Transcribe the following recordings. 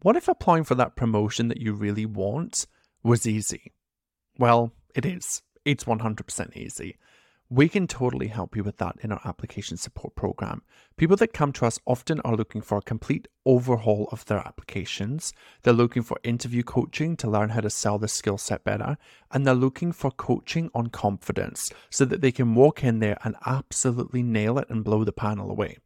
what if applying for that promotion that you really want was easy? Well, it is. It's 100% easy. We can totally help you with that in our application support program. People that come to us often are looking for a complete overhaul of their applications. They're looking for interview coaching to learn how to sell their skill set better. And they're looking for coaching on confidence so that they can walk in there and absolutely nail it and blow the panel away.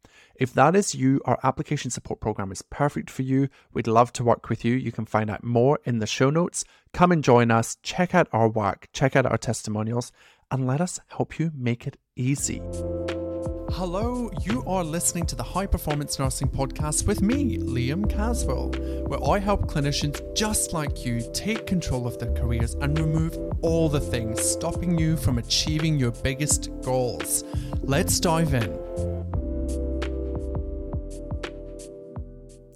If that is you, our application support program is perfect for you. We'd love to work with you. You can find out more in the show notes. Come and join us, check out our work, check out our testimonials, and let us help you make it easy. Hello, you are listening to the High Performance Nursing Podcast with me, Liam Caswell, where I help clinicians just like you take control of their careers and remove all the things stopping you from achieving your biggest goals. Let's dive in.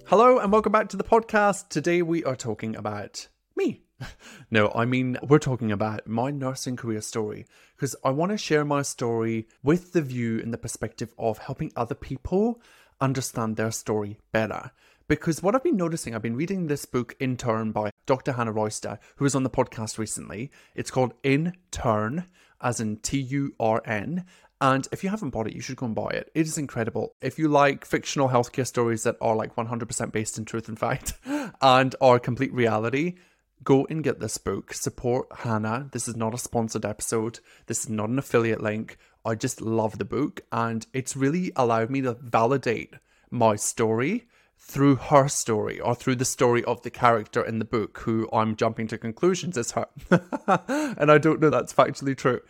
Hello, and welcome back to the podcast. Today we are talking about me. no, I mean, we're talking about my nursing career story because I want to share my story with the view and the perspective of helping other people understand their story better. Because what I've been noticing, I've been reading this book, In Turn, by Dr. Hannah Royster, who was on the podcast recently. It's called In Turn, as in T U R N. And if you haven't bought it, you should go and buy it. It is incredible. If you like fictional healthcare stories that are like 100% based in truth and fact and are complete reality, go and get this book. Support Hannah. This is not a sponsored episode. This is not an affiliate link. I just love the book and it's really allowed me to validate my story through her story or through the story of the character in the book who I'm jumping to conclusions is her. and I don't know that's factually true.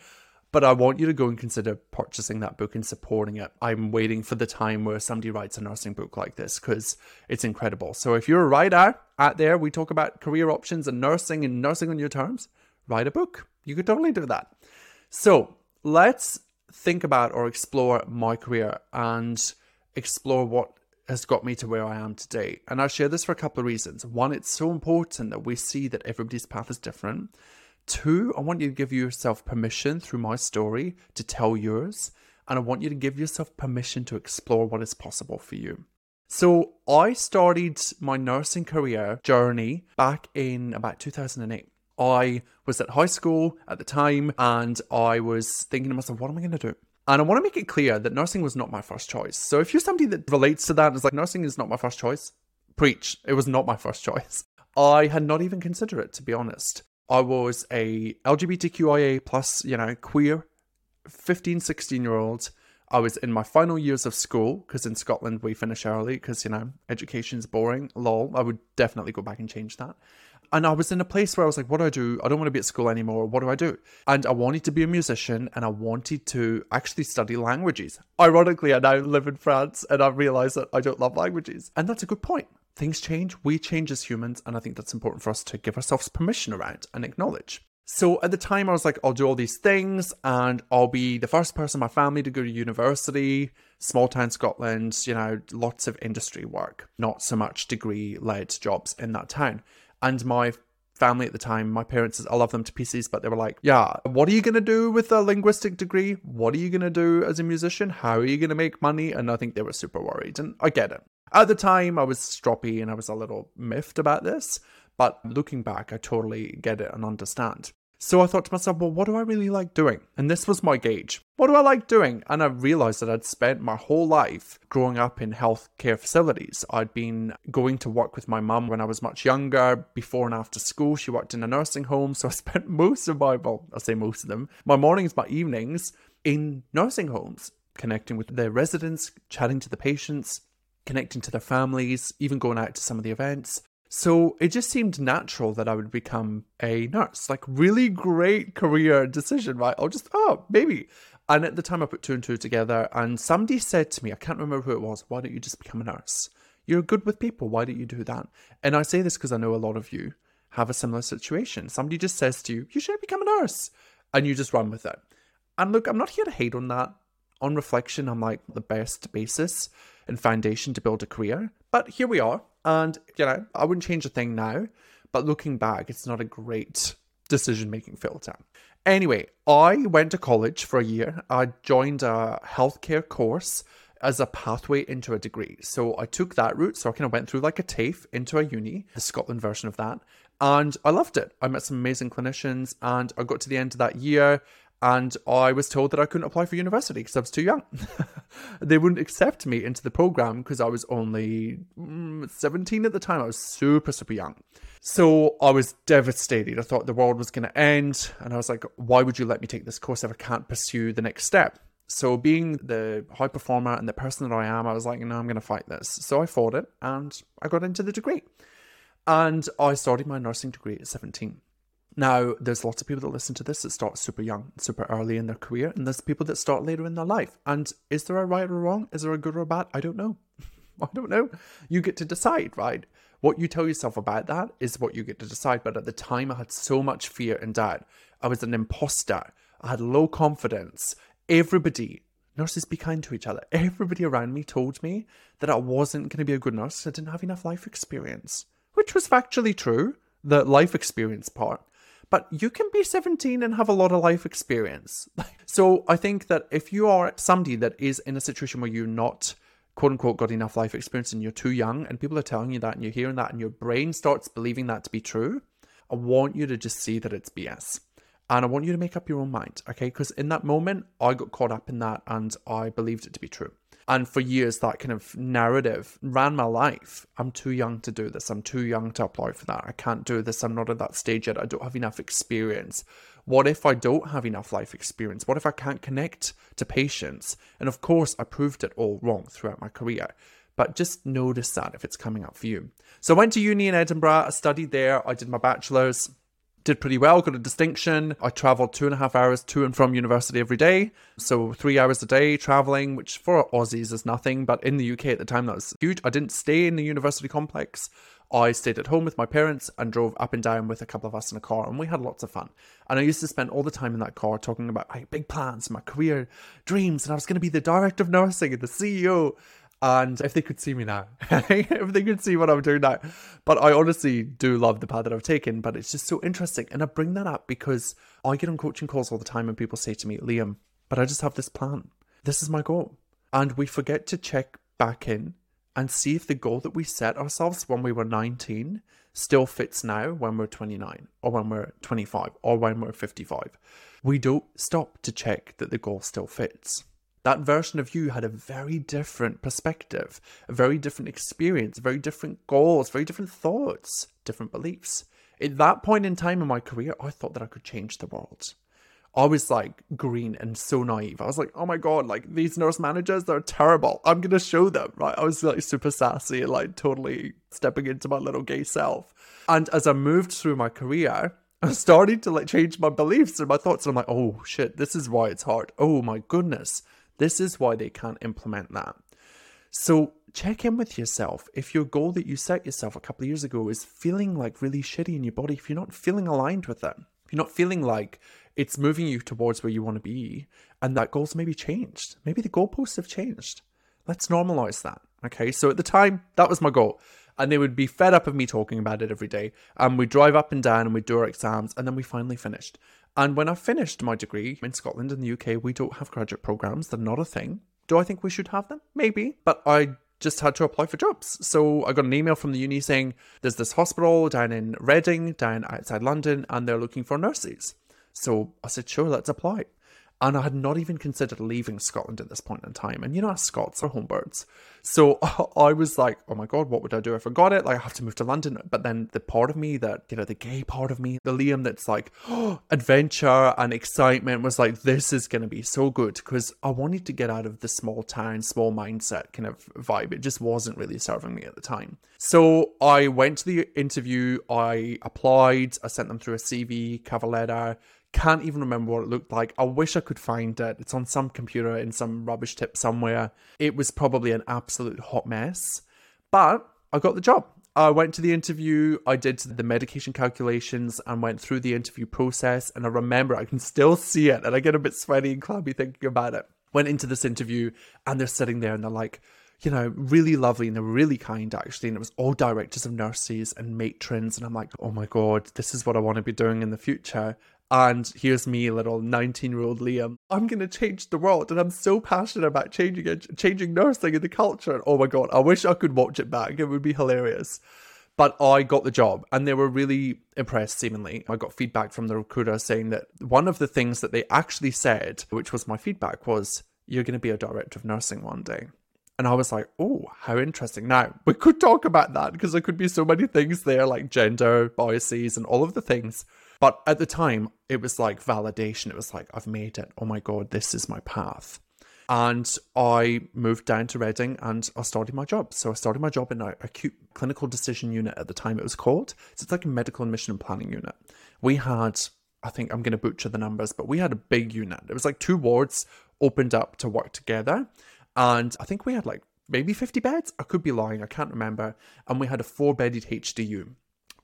But I want you to go and consider purchasing that book and supporting it. I'm waiting for the time where somebody writes a nursing book like this because it's incredible. So if you're a writer out there, we talk about career options and nursing and nursing on your terms, write a book. You could totally do that. So let's think about or explore my career and explore what has got me to where I am today. And I'll share this for a couple of reasons. One, it's so important that we see that everybody's path is different. Two, I want you to give yourself permission through my story to tell yours. And I want you to give yourself permission to explore what is possible for you. So, I started my nursing career journey back in about 2008. I was at high school at the time and I was thinking to myself, what am I going to do? And I want to make it clear that nursing was not my first choice. So if you're somebody that relates to that and is like, nursing is not my first choice, preach. It was not my first choice. I had not even considered it, to be honest. I was a LGBTQIA plus, you know, queer 15, 16 year old. I was in my final years of school because in Scotland we finish early because, you know, education's boring. Lol. I would definitely go back and change that. And I was in a place where I was like, what do I do? I don't want to be at school anymore. What do I do? And I wanted to be a musician and I wanted to actually study languages. Ironically, I now live in France and I realized that I don't love languages. And that's a good point things change, we change as humans, and I think that's important for us to give ourselves permission around and acknowledge. So at the time, I was like, I'll do all these things and I'll be the first person in my family to go to university, small town Scotland, you know, lots of industry work, not so much degree led jobs in that town. And my family at the time, my parents, I love them to pieces, but they were like, yeah, what are you going to do with a linguistic degree? What are you going to do as a musician? How are you going to make money? And I think they were super worried. And I get it. At the time, I was stroppy and I was a little miffed about this, but looking back, I totally get it and understand. So I thought to myself, well, what do I really like doing? And this was my gauge. What do I like doing? And I realized that I'd spent my whole life growing up in healthcare facilities. I'd been going to work with my mum when I was much younger, before and after school. She worked in a nursing home. So I spent most of my, well, I'll say most of them, my mornings, my evenings in nursing homes, connecting with the residents, chatting to the patients, connecting to their families, even going out to some of the events. So it just seemed natural that I would become a nurse. Like, really great career decision, right? I'll just, oh, maybe. And at the time, I put two and two together, and somebody said to me, I can't remember who it was, why don't you just become a nurse? You're good with people. Why don't you do that? And I say this because I know a lot of you have a similar situation. Somebody just says to you, you should become a nurse, and you just run with it. And look, I'm not here to hate on that. On reflection, I'm like the best basis and foundation to build a career. But here we are. And, you know, I wouldn't change a thing now. But looking back, it's not a great decision making filter. Anyway, I went to college for a year. I joined a healthcare course as a pathway into a degree. So I took that route. So I kind of went through like a TAFE into a uni, the Scotland version of that. And I loved it. I met some amazing clinicians and I got to the end of that year and I was told that I couldn't apply for university because I was too young. they wouldn't accept me into the program because I was only mm, 17 at the time. I was super, super young. So I was devastated. I thought the world was going to end. And I was like, why would you let me take this course if I can't pursue the next step? So, being the high performer and the person that I am, I was like, no, I'm going to fight this. So I fought it and I got into the degree. And I started my nursing degree at 17. Now, there's lots of people that listen to this that start super young, super early in their career, and there's people that start later in their life. And is there a right or wrong? Is there a good or a bad? I don't know. I don't know. You get to decide, right? What you tell yourself about that is what you get to decide. But at the time, I had so much fear and doubt. I was an imposter. I had low confidence. Everybody, nurses be kind to each other. Everybody around me told me that I wasn't going to be a good nurse. I didn't have enough life experience, which was factually true, the life experience part but you can be 17 and have a lot of life experience. so I think that if you are somebody that is in a situation where you're not quote unquote got enough life experience and you're too young and people are telling you that and you're hearing that and your brain starts believing that to be true, I want you to just see that it's BS. And I want you to make up your own mind, okay? Because in that moment, I got caught up in that and I believed it to be true. And for years, that kind of narrative ran my life. I'm too young to do this. I'm too young to apply for that. I can't do this. I'm not at that stage yet. I don't have enough experience. What if I don't have enough life experience? What if I can't connect to patients? And of course, I proved it all wrong throughout my career. But just notice that if it's coming up for you. So I went to uni in Edinburgh. I studied there. I did my bachelor's did pretty well, got a distinction. I traveled two and a half hours to and from university every day. So three hours a day traveling, which for Aussies is nothing, but in the UK at the time that was huge. I didn't stay in the university complex. I stayed at home with my parents and drove up and down with a couple of us in a car, and we had lots of fun. And I used to spend all the time in that car talking about my big plans, my career dreams, and I was going to be the director of nursing and the CEO. And if they could see me now, if they could see what I'm doing now. But I honestly do love the path that I've taken, but it's just so interesting. And I bring that up because I get on coaching calls all the time and people say to me, Liam, but I just have this plan. This is my goal. And we forget to check back in and see if the goal that we set ourselves when we were 19 still fits now when we're 29 or when we're 25 or when we're 55. We don't stop to check that the goal still fits. That version of you had a very different perspective, a very different experience, very different goals, very different thoughts, different beliefs. At that point in time in my career, I thought that I could change the world. I was like green and so naive. I was like, oh my god, like these nurse managers, they're terrible. I'm gonna show them, right? I was like super sassy and like totally stepping into my little gay self. And as I moved through my career, I started to like change my beliefs and my thoughts. And I'm like, oh shit, this is why it's hard. Oh my goodness. This is why they can't implement that. So check in with yourself. If your goal that you set yourself a couple of years ago is feeling like really shitty in your body, if you're not feeling aligned with it, if you're not feeling like it's moving you towards where you want to be, and that goal's maybe changed. Maybe the goalposts have changed. Let's normalize that. Okay. So at the time, that was my goal. And they would be fed up of me talking about it every day. And we'd drive up and down and we'd do our exams. And then we finally finished. And when I finished my degree in Scotland and the UK, we don't have graduate programs. They're not a thing. Do I think we should have them? Maybe. But I just had to apply for jobs. So I got an email from the uni saying there's this hospital down in Reading, down outside London, and they're looking for nurses. So I said, sure, let's apply. And I had not even considered leaving Scotland at this point in time. And you know, Scots are homebirds. So I was like, oh my God, what would I do if I got it? Like, I have to move to London. But then the part of me that, you know, the gay part of me, the Liam that's like, oh, adventure and excitement was like, this is going to be so good. Because I wanted to get out of the small town, small mindset kind of vibe. It just wasn't really serving me at the time. So I went to the interview, I applied, I sent them through a CV, cover letter can't even remember what it looked like. I wish I could find it. It's on some computer in some rubbish tip somewhere. It was probably an absolute hot mess. But I got the job. I went to the interview, I did the medication calculations and went through the interview process. And I remember I can still see it and I get a bit sweaty and clammy thinking about it. Went into this interview and they're sitting there and they're like, you know, really lovely and they were really kind actually. And it was all directors of nurses and matrons. And I'm like, oh my God, this is what I want to be doing in the future. And here's me, little 19 year old Liam. I'm going to change the world. And I'm so passionate about changing it, changing nursing and the culture. Oh my God, I wish I could watch it back. It would be hilarious. But I got the job and they were really impressed, seemingly. I got feedback from the recruiter saying that one of the things that they actually said, which was my feedback, was, You're going to be a director of nursing one day. And I was like, oh, how interesting. Now, we could talk about that because there could be so many things there, like gender biases and all of the things. But at the time, it was like validation. It was like, I've made it. Oh my God, this is my path. And I moved down to Reading and I started my job. So I started my job in an acute clinical decision unit at the time it was called. So it's like a medical admission and planning unit. We had, I think I'm going to butcher the numbers, but we had a big unit. It was like two wards opened up to work together. And I think we had like maybe 50 beds. I could be lying. I can't remember. And we had a four bedded HDU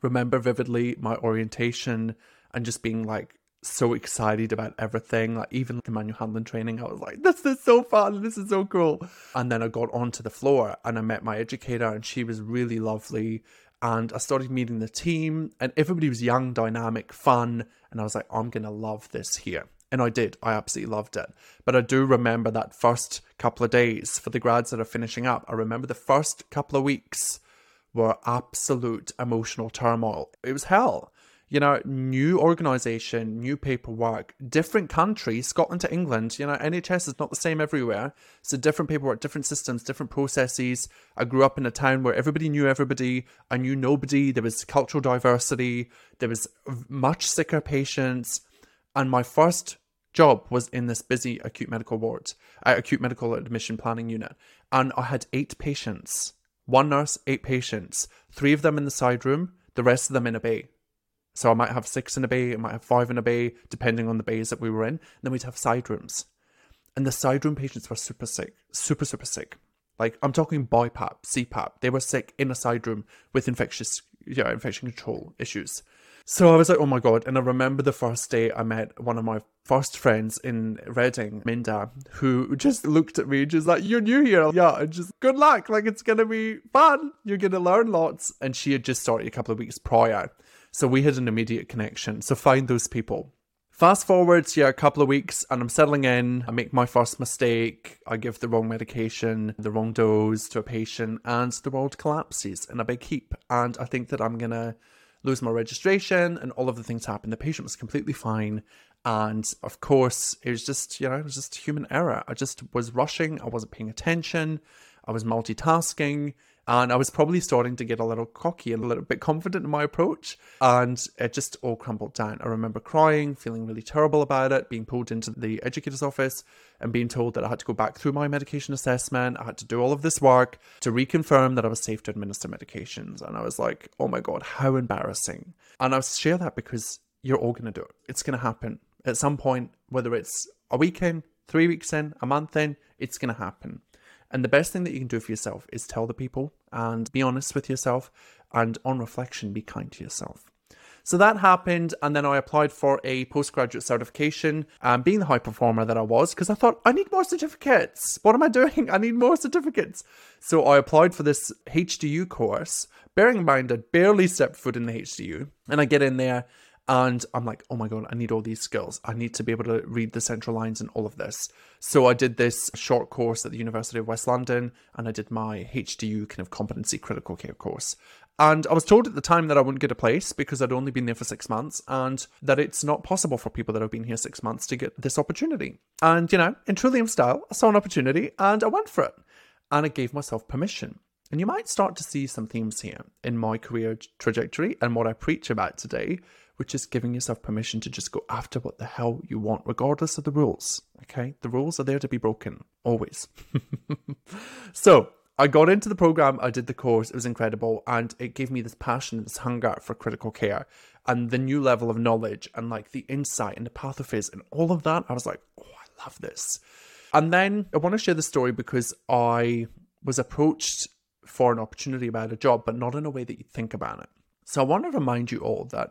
remember vividly my orientation and just being like so excited about everything. Like even the manual handling training, I was like, this is so fun, this is so cool. And then I got onto the floor and I met my educator and she was really lovely. And I started meeting the team and everybody was young, dynamic, fun. And I was like, I'm gonna love this here. And I did. I absolutely loved it. But I do remember that first couple of days for the grads that are finishing up. I remember the first couple of weeks were absolute emotional turmoil. It was hell. You know, new organization, new paperwork, different countries, Scotland to England. You know, NHS is not the same everywhere. So different paperwork, different systems, different processes. I grew up in a town where everybody knew everybody. I knew nobody. There was cultural diversity. There was much sicker patients. And my first job was in this busy acute medical ward, uh, acute medical admission planning unit. And I had eight patients one nurse, eight patients, three of them in the side room, the rest of them in a bay. So I might have six in a bay, I might have five in a bay, depending on the bays that we were in. And then we'd have side rooms. And the side room patients were super sick, super, super sick. Like I'm talking BiPAP, CPAP. They were sick in a side room with infectious, yeah, infection control issues. So I was like, oh my God. And I remember the first day I met one of my first friends in Reading, Minda, who just looked at me just like, you're new here. Yeah. And just good luck. Like it's going to be fun. You're going to learn lots. And she had just started a couple of weeks prior. So we had an immediate connection. So find those people. Fast forward, yeah, a couple of weeks, and I'm settling in. I make my first mistake. I give the wrong medication, the wrong dose to a patient, and the world collapses in a big heap. And I think that I'm gonna lose my registration, and all of the things happened. The patient was completely fine. And of course, it was just, you know, it was just human error. I just was rushing. I wasn't paying attention. I was multitasking. And I was probably starting to get a little cocky and a little bit confident in my approach. And it just all crumbled down. I remember crying, feeling really terrible about it, being pulled into the educator's office and being told that I had to go back through my medication assessment. I had to do all of this work to reconfirm that I was safe to administer medications. And I was like, oh my God, how embarrassing. And I share that because you're all going to do it. It's going to happen at some point, whether it's a weekend, three weeks in, a month in, it's going to happen. And the best thing that you can do for yourself is tell the people and be honest with yourself. And on reflection, be kind to yourself. So that happened, and then I applied for a postgraduate certification, um, being the high performer that I was, because I thought, I need more certificates. What am I doing? I need more certificates. So I applied for this HDU course, bearing in mind I'd barely stepped foot in the HDU, and I get in there, and I'm like, oh my God, I need all these skills. I need to be able to read the central lines and all of this. So I did this short course at the University of West London and I did my HDU kind of competency critical care course. And I was told at the time that I wouldn't get a place because I'd only been there for six months and that it's not possible for people that have been here six months to get this opportunity. And, you know, in true Liam style, I saw an opportunity and I went for it. And I gave myself permission. And you might start to see some themes here in my career trajectory and what I preach about today which is giving yourself permission to just go after what the hell you want, regardless of the rules. Okay? The rules are there to be broken, always. so, I got into the program, I did the course, it was incredible, and it gave me this passion, this hunger for critical care and the new level of knowledge and like the insight and the pathophys and all of that. I was like, oh, I love this. And then I want to share the story because I was approached for an opportunity about a job, but not in a way that you think about it. So I want to remind you all that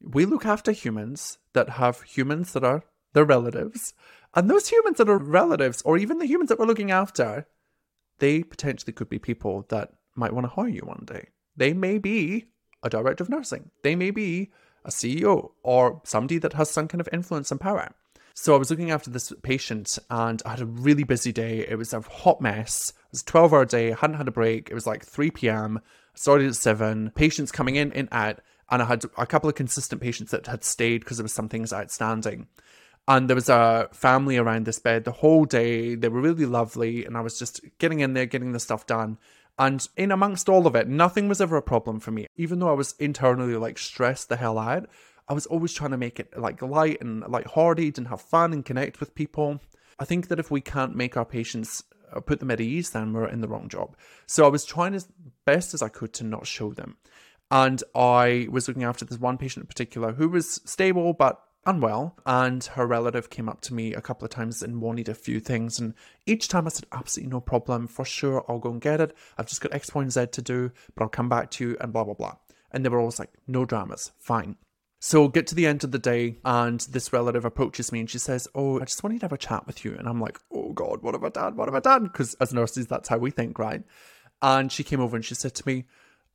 we look after humans that have humans that are their relatives. And those humans that are relatives, or even the humans that we're looking after, they potentially could be people that might want to hire you one day. They may be a director of nursing. They may be a CEO or somebody that has some kind of influence and power. So I was looking after this patient and I had a really busy day. It was a hot mess. It was a 12 hour day. I hadn't had a break. It was like 3 p.m. I started at 7. Patients coming in and out. And I had a couple of consistent patients that had stayed because there was some things outstanding. And there was a family around this bed the whole day. They were really lovely. And I was just getting in there, getting the stuff done. And in amongst all of it, nothing was ever a problem for me. Even though I was internally like stressed the hell out, I was always trying to make it like light and light-hearted and have fun and connect with people. I think that if we can't make our patients uh, put them at ease, then we're in the wrong job. So I was trying as best as I could to not show them. And I was looking after this one patient in particular who was stable but unwell. And her relative came up to me a couple of times and wanted a few things. And each time I said, absolutely no problem. For sure, I'll go and get it. I've just got X, Y, and Z to do, but I'll come back to you and blah, blah, blah. And they were always like, no dramas, fine. So get to the end of the day, and this relative approaches me and she says, "Oh, I just wanted to have a chat with you." And I'm like, "Oh God, what have I done? What have I done?" Because as nurses, that's how we think, right? And she came over and she said to me,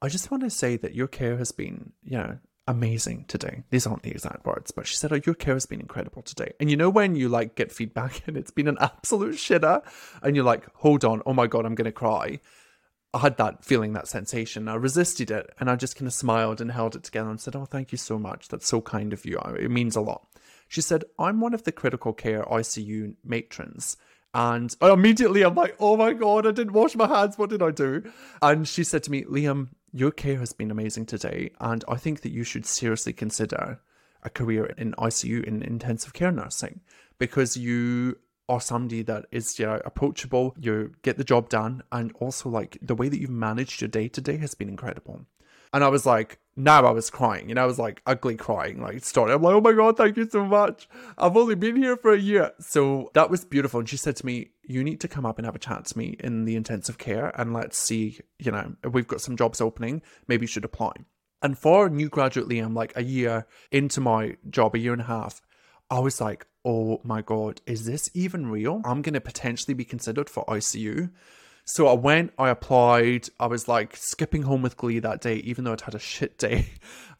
"I just want to say that your care has been, you know, amazing today. These aren't the exact words, but she said, "Oh, your care has been incredible today." And you know when you like get feedback and it's been an absolute shitter, and you're like, "Hold on, oh my God, I'm gonna cry." I had that feeling, that sensation. I resisted it and I just kind of smiled and held it together and said, Oh, thank you so much. That's so kind of you. It means a lot. She said, I'm one of the critical care ICU matrons. And immediately I'm like, Oh my God, I didn't wash my hands. What did I do? And she said to me, Liam, your care has been amazing today. And I think that you should seriously consider a career in ICU in intensive care nursing because you are somebody that is you know approachable you get the job done and also like the way that you've managed your day to day has been incredible and i was like now i was crying. You know i was like ugly crying like started. I'm like oh my god thank you so much. I've only been here for a year. So that was beautiful. And she said to me you need to come up and have a chat to me in the intensive care and let's see you know we've got some jobs opening maybe you should apply. And for a new graduate liam like a year into my job a year and a half I was like, oh my God, is this even real? I'm going to potentially be considered for ICU. So I went, I applied, I was like skipping home with glee that day, even though I'd had a shit day.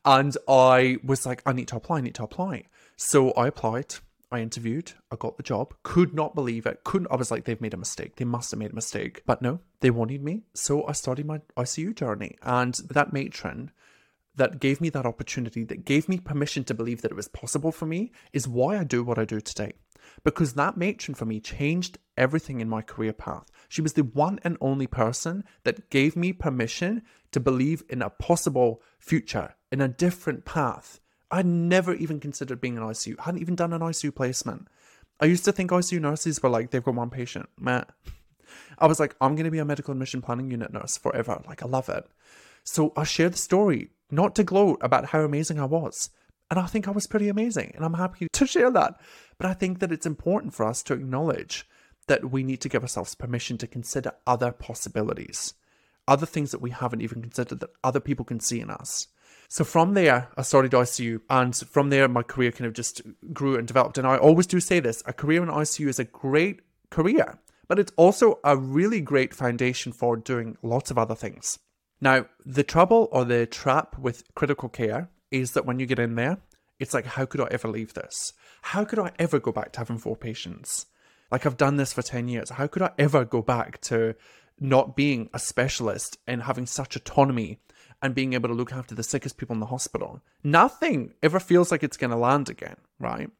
And I was like, I need to apply, I need to apply. So I applied, I interviewed, I got the job, could not believe it. Couldn't, I was like, they've made a mistake. They must have made a mistake. But no, they wanted me. So I started my ICU journey. And that matron, that gave me that opportunity, that gave me permission to believe that it was possible for me, is why I do what I do today. Because that matron for me changed everything in my career path. She was the one and only person that gave me permission to believe in a possible future, in a different path. I'd never even considered being an ICU, I hadn't even done an ICU placement. I used to think ICU nurses were like, they've got one patient. Matt. I was like, I'm going to be a medical admission planning unit nurse forever. Like, I love it. So I share the story not to gloat about how amazing I was. And I think I was pretty amazing, and I'm happy to share that. But I think that it's important for us to acknowledge that we need to give ourselves permission to consider other possibilities, other things that we haven't even considered that other people can see in us. So from there, I started ICU, and from there, my career kind of just grew and developed. And I always do say this a career in ICU is a great career, but it's also a really great foundation for doing lots of other things. Now, the trouble or the trap with critical care is that when you get in there, it's like, how could I ever leave this? How could I ever go back to having four patients? Like, I've done this for 10 years. How could I ever go back to not being a specialist and having such autonomy and being able to look after the sickest people in the hospital? Nothing ever feels like it's going to land again, right?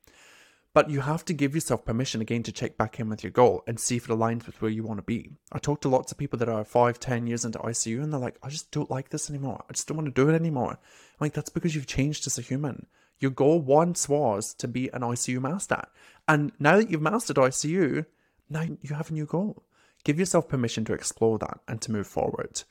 But you have to give yourself permission again to check back in with your goal and see if it aligns with where you want to be. I talk to lots of people that are five, ten years into ICU and they're like, I just don't like this anymore. I just don't want to do it anymore. I'm like, that's because you've changed as a human. Your goal once was to be an ICU master. And now that you've mastered ICU, now you have a new goal. Give yourself permission to explore that and to move forward.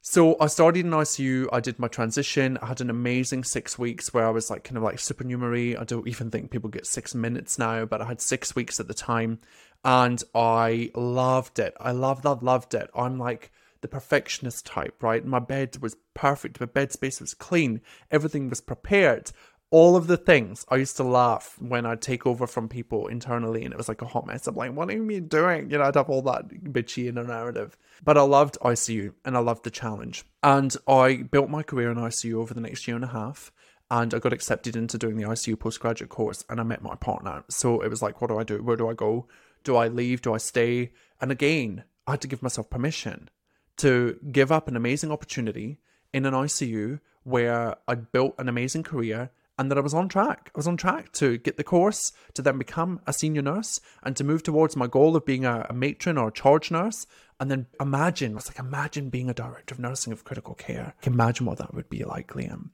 So I started in ICU. I did my transition. I had an amazing six weeks where I was like kind of like supernumerary. I don't even think people get six minutes now, but I had six weeks at the time, and I loved it. I loved, loved, loved it. I'm like the perfectionist type, right? My bed was perfect. My bed space was clean. Everything was prepared all of the things I used to laugh when I'd take over from people internally and it was like a hot mess. I'm like, what are you doing? You know, I'd have all that bitchy inner narrative. But I loved ICU and I loved the challenge. And I built my career in ICU over the next year and a half. and I got accepted into doing the ICU postgraduate course and I met my partner. So it was like, what do I do? Where do I go? Do I leave? Do I stay? And again, I had to give myself permission to give up an amazing opportunity in an ICU where I'd built an amazing career and that I was on track. I was on track to get the course, to then become a senior nurse, and to move towards my goal of being a, a matron or a charge nurse. And then imagine, it's like imagine being a director of nursing of critical care. Imagine what that would be like, Liam.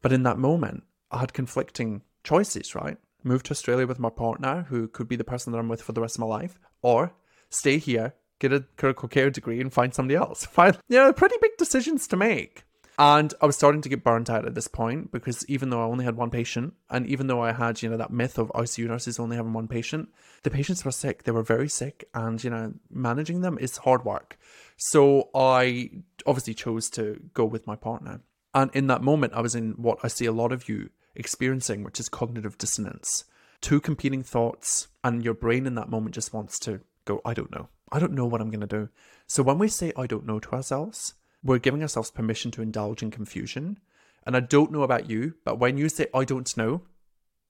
But in that moment, I had conflicting choices, right? Move to Australia with my partner, who could be the person that I'm with for the rest of my life, or stay here, get a critical care degree, and find somebody else. Find, you know, pretty big decisions to make. And I was starting to get burnt out at this point because even though I only had one patient, and even though I had, you know, that myth of ICU nurses only having one patient, the patients were sick. They were very sick, and, you know, managing them is hard work. So I obviously chose to go with my partner. And in that moment, I was in what I see a lot of you experiencing, which is cognitive dissonance. Two competing thoughts, and your brain in that moment just wants to go, I don't know. I don't know what I'm going to do. So when we say I don't know to ourselves, we're giving ourselves permission to indulge in confusion. And I don't know about you, but when you say I don't know,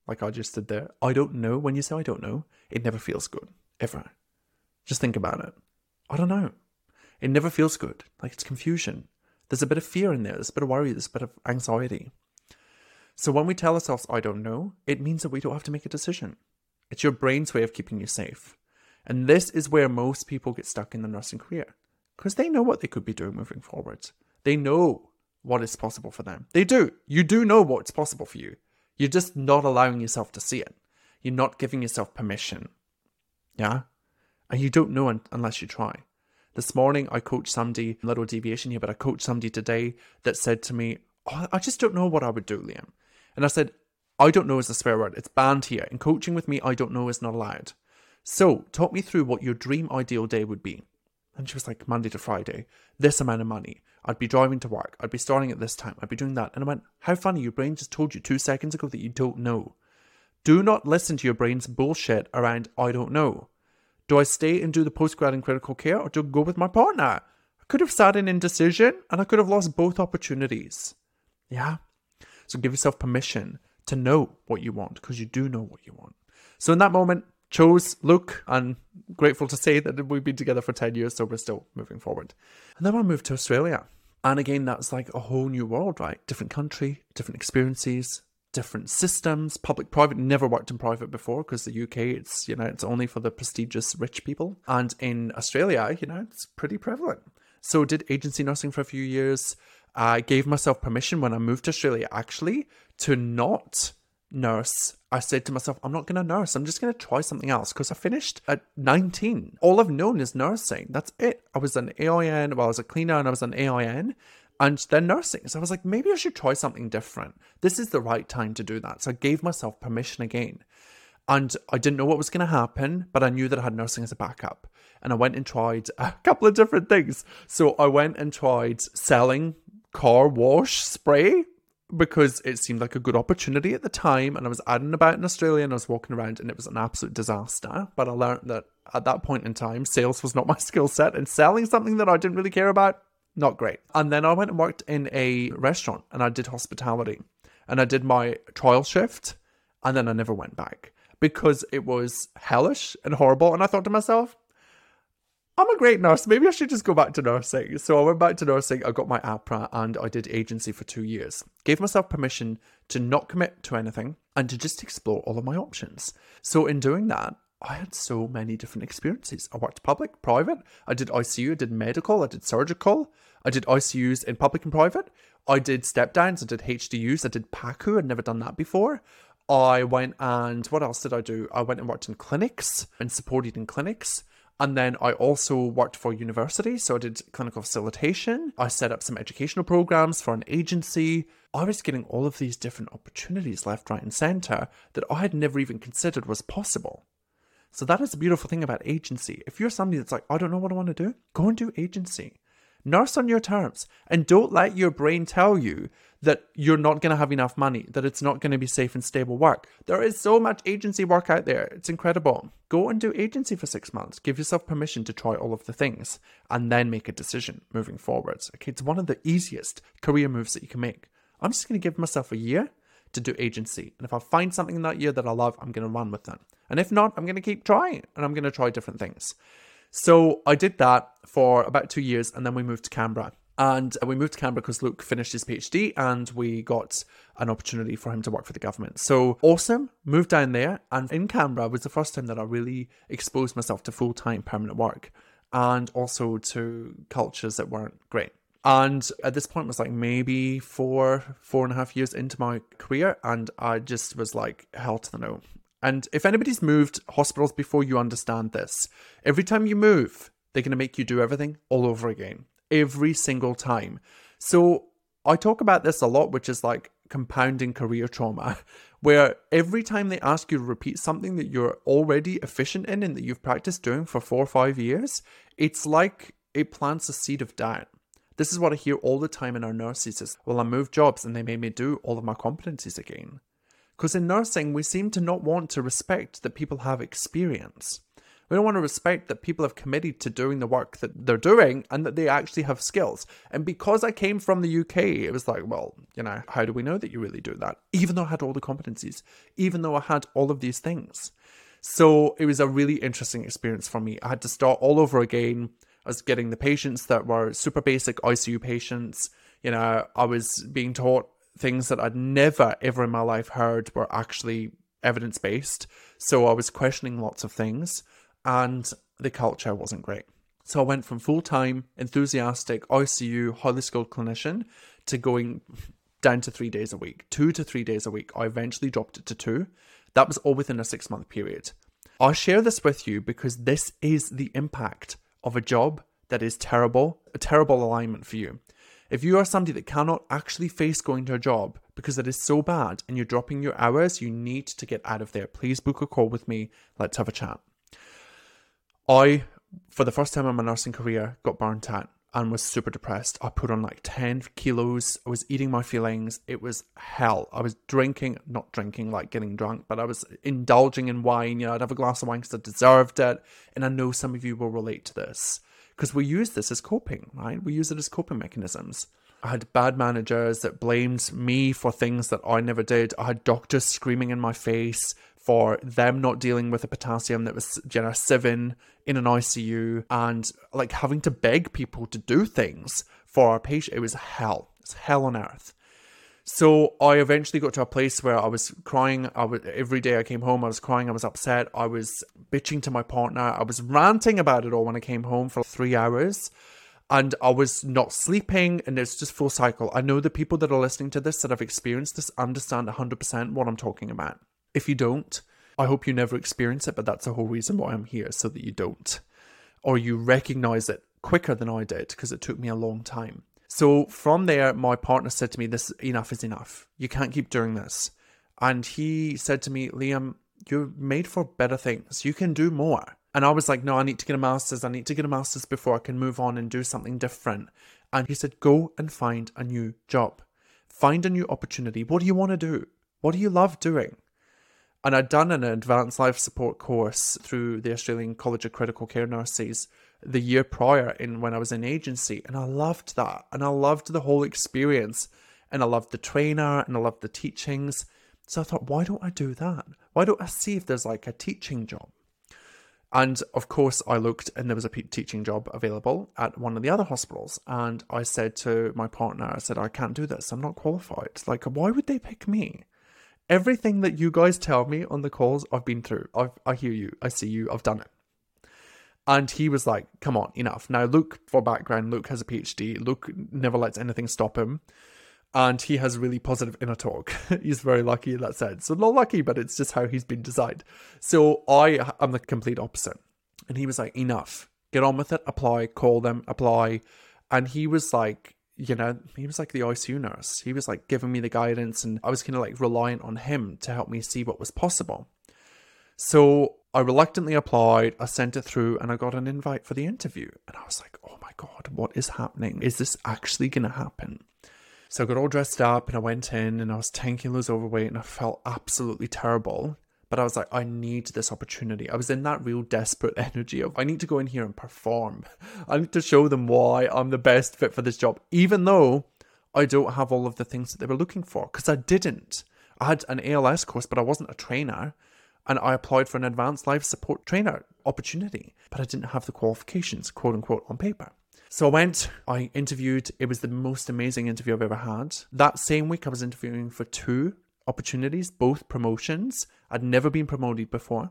like I just did there, I don't know, when you say I don't know, it never feels good, ever. Just think about it. I don't know. It never feels good. Like it's confusion. There's a bit of fear in there, there's a bit of worry, there's a bit of anxiety. So when we tell ourselves, I don't know, it means that we don't have to make a decision. It's your brain's way of keeping you safe. And this is where most people get stuck in the nursing career because they know what they could be doing moving forwards. They know what is possible for them. They do. You do know what's possible for you. You're just not allowing yourself to see it. You're not giving yourself permission. Yeah? And you don't know un- unless you try. This morning, I coached somebody, a little deviation here, but I coached somebody today that said to me, oh, I just don't know what I would do, Liam. And I said, I don't know is a swear word. It's banned here. In coaching with me, I don't know is not allowed. So, talk me through what your dream ideal day would be. And she was like, Monday to Friday, this amount of money. I'd be driving to work. I'd be starting at this time. I'd be doing that. And I went, How funny, your brain just told you two seconds ago that you don't know. Do not listen to your brain's bullshit around, I don't know. Do I stay and do the postgrad in critical care or do I go with my partner? I could have sat in indecision and I could have lost both opportunities. Yeah? So give yourself permission to know what you want because you do know what you want. So in that moment, chose Luke and grateful to say that we've been together for 10 years, so we're still moving forward. And then I moved to Australia. And again, that's like a whole new world, right? Different country, different experiences, different systems, public, private. Never worked in private before because the UK, it's, you know, it's only for the prestigious rich people. And in Australia, you know, it's pretty prevalent. So did agency nursing for a few years. I gave myself permission when I moved to Australia actually to not nurse, I said to myself, I'm not going to nurse. I'm just going to try something else because I finished at 19. All I've known is nursing. That's it. I was an AIN, well, I was a cleaner and I was an AIN and then nursing. So I was like, maybe I should try something different. This is the right time to do that. So I gave myself permission again. And I didn't know what was going to happen, but I knew that I had nursing as a backup. And I went and tried a couple of different things. So I went and tried selling car wash spray because it seemed like a good opportunity at the time and I was adding about in Australia and I was walking around and it was an absolute disaster. But I learned that at that point in time, sales was not my skill set and selling something that I didn't really care about, not great. And then I went and worked in a restaurant and I did hospitality and I did my trial shift and then I never went back because it was hellish and horrible. And I thought to myself, I'm a great nurse. Maybe I should just go back to nursing. So I went back to nursing. I got my AHPRA and I did agency for two years. Gave myself permission to not commit to anything and to just explore all of my options. So in doing that, I had so many different experiences. I worked public, private. I did ICU, I did medical, I did surgical. I did ICUs in public and private. I did step downs, I did HDUs, I did PACU. I'd never done that before. I went and what else did I do? I went and worked in clinics and supported in clinics. And then I also worked for university, so I did clinical facilitation. I set up some educational programs for an agency. I was getting all of these different opportunities left, right, and center that I had never even considered was possible. So that is the beautiful thing about agency. If you're somebody that's like, I don't know what I want to do, go and do agency. Nurse on your terms and don't let your brain tell you that you're not going to have enough money, that it's not going to be safe and stable work. There is so much agency work out there. It's incredible. Go and do agency for six months. Give yourself permission to try all of the things and then make a decision moving forwards. Okay, it's one of the easiest career moves that you can make. I'm just going to give myself a year to do agency. And if I find something in that year that I love, I'm going to run with it. And if not, I'm going to keep trying and I'm going to try different things. So I did that for about two years and then we moved to Canberra. And we moved to Canberra because Luke finished his PhD and we got an opportunity for him to work for the government. So awesome, moved down there. And in Canberra was the first time that I really exposed myself to full time permanent work and also to cultures that weren't great. And at this point was like maybe four, four and a half years into my career, and I just was like, hell to the no. And if anybody's moved hospitals before, you understand this. Every time you move, they're going to make you do everything all over again, every single time. So I talk about this a lot, which is like compounding career trauma, where every time they ask you to repeat something that you're already efficient in and that you've practiced doing for four or five years, it's like it plants a seed of doubt. This is what I hear all the time in our nurses is, well, I moved jobs and they made me do all of my competencies again. Because in nursing, we seem to not want to respect that people have experience. We don't want to respect that people have committed to doing the work that they're doing and that they actually have skills. And because I came from the UK, it was like, well, you know, how do we know that you really do that? Even though I had all the competencies, even though I had all of these things. So it was a really interesting experience for me. I had to start all over again. I was getting the patients that were super basic ICU patients. You know, I was being taught things that I'd never ever in my life heard were actually evidence based. So I was questioning lots of things, and the culture wasn't great. So I went from full time, enthusiastic, ICU, highly skilled clinician to going down to three days a week, two to three days a week. I eventually dropped it to two. That was all within a six month period. I share this with you because this is the impact of a job that is terrible, a terrible alignment for you. If you are somebody that cannot actually face going to a job because it is so bad and you're dropping your hours, you need to get out of there. Please book a call with me. Let's have a chat. I, for the first time in my nursing career, got burnt out and was super depressed. I put on like 10 kilos. I was eating my feelings. It was hell. I was drinking, not drinking like getting drunk, but I was indulging in wine. You know, I'd have a glass of wine because I deserved it. And I know some of you will relate to this because we use this as coping, right? We use it as coping mechanisms. I had bad managers that blamed me for things that I never did. I had doctors screaming in my face for them not dealing with a potassium that was know seven in an ICU and like having to beg people to do things for our patient. It was hell. It's hell on earth. So I eventually got to a place where I was crying. I was every day I came home, I was crying, I was upset, I was bitching to my partner, I was ranting about it all when I came home for three hours. And I was not sleeping, and it's just full cycle. I know the people that are listening to this that have experienced this understand 100% what I'm talking about. If you don't, I hope you never experience it, but that's the whole reason why I'm here, so that you don't. Or you recognize it quicker than I did, because it took me a long time. So from there, my partner said to me, This enough is enough. You can't keep doing this. And he said to me, Liam, you're made for better things. You can do more. And I was like, No, I need to get a master's. I need to get a master's before I can move on and do something different. And he said, Go and find a new job. Find a new opportunity. What do you want to do? What do you love doing? And I'd done an advanced life support course through the Australian College of Critical Care Nurses the year prior in when I was in agency and I loved that. And I loved the whole experience and I loved the trainer and I loved the teachings. So I thought why don't I do that? Why don't I see if there's like a teaching job? And of course I looked and there was a teaching job available at one of the other hospitals. And I said to my partner I said I can't do this. I'm not qualified. Like why would they pick me everything that you guys tell me on the calls I've been through I've, I hear you I see you I've done it and he was like, come on, enough. Now, Luke, for background, Luke has a PhD. Luke never lets anything stop him. And he has really positive inner talk. he's very lucky in that sense. So, not lucky, but it's just how he's been designed. So, I am the complete opposite. And he was like, enough. Get on with it. Apply. Call them. Apply. And he was like, you know, he was like the ICU nurse. He was like giving me the guidance, and I was kind of like reliant on him to help me see what was possible. So I reluctantly applied, I sent it through, and I got an invite for the interview. And I was like, oh my God, what is happening? Is this actually going to happen? So I got all dressed up and I went in and I was 10 kilos overweight and I felt absolutely terrible. But I was like, I need this opportunity. I was in that real desperate energy of, I need to go in here and perform. I need to show them why I'm the best fit for this job, even though I don't have all of the things that they were looking for, because I didn't. I had an ALS course, but I wasn't a trainer. And I applied for an advanced life support trainer opportunity, but I didn't have the qualifications, quote unquote, on paper. So I went, I interviewed. It was the most amazing interview I've ever had. That same week, I was interviewing for two opportunities, both promotions. I'd never been promoted before.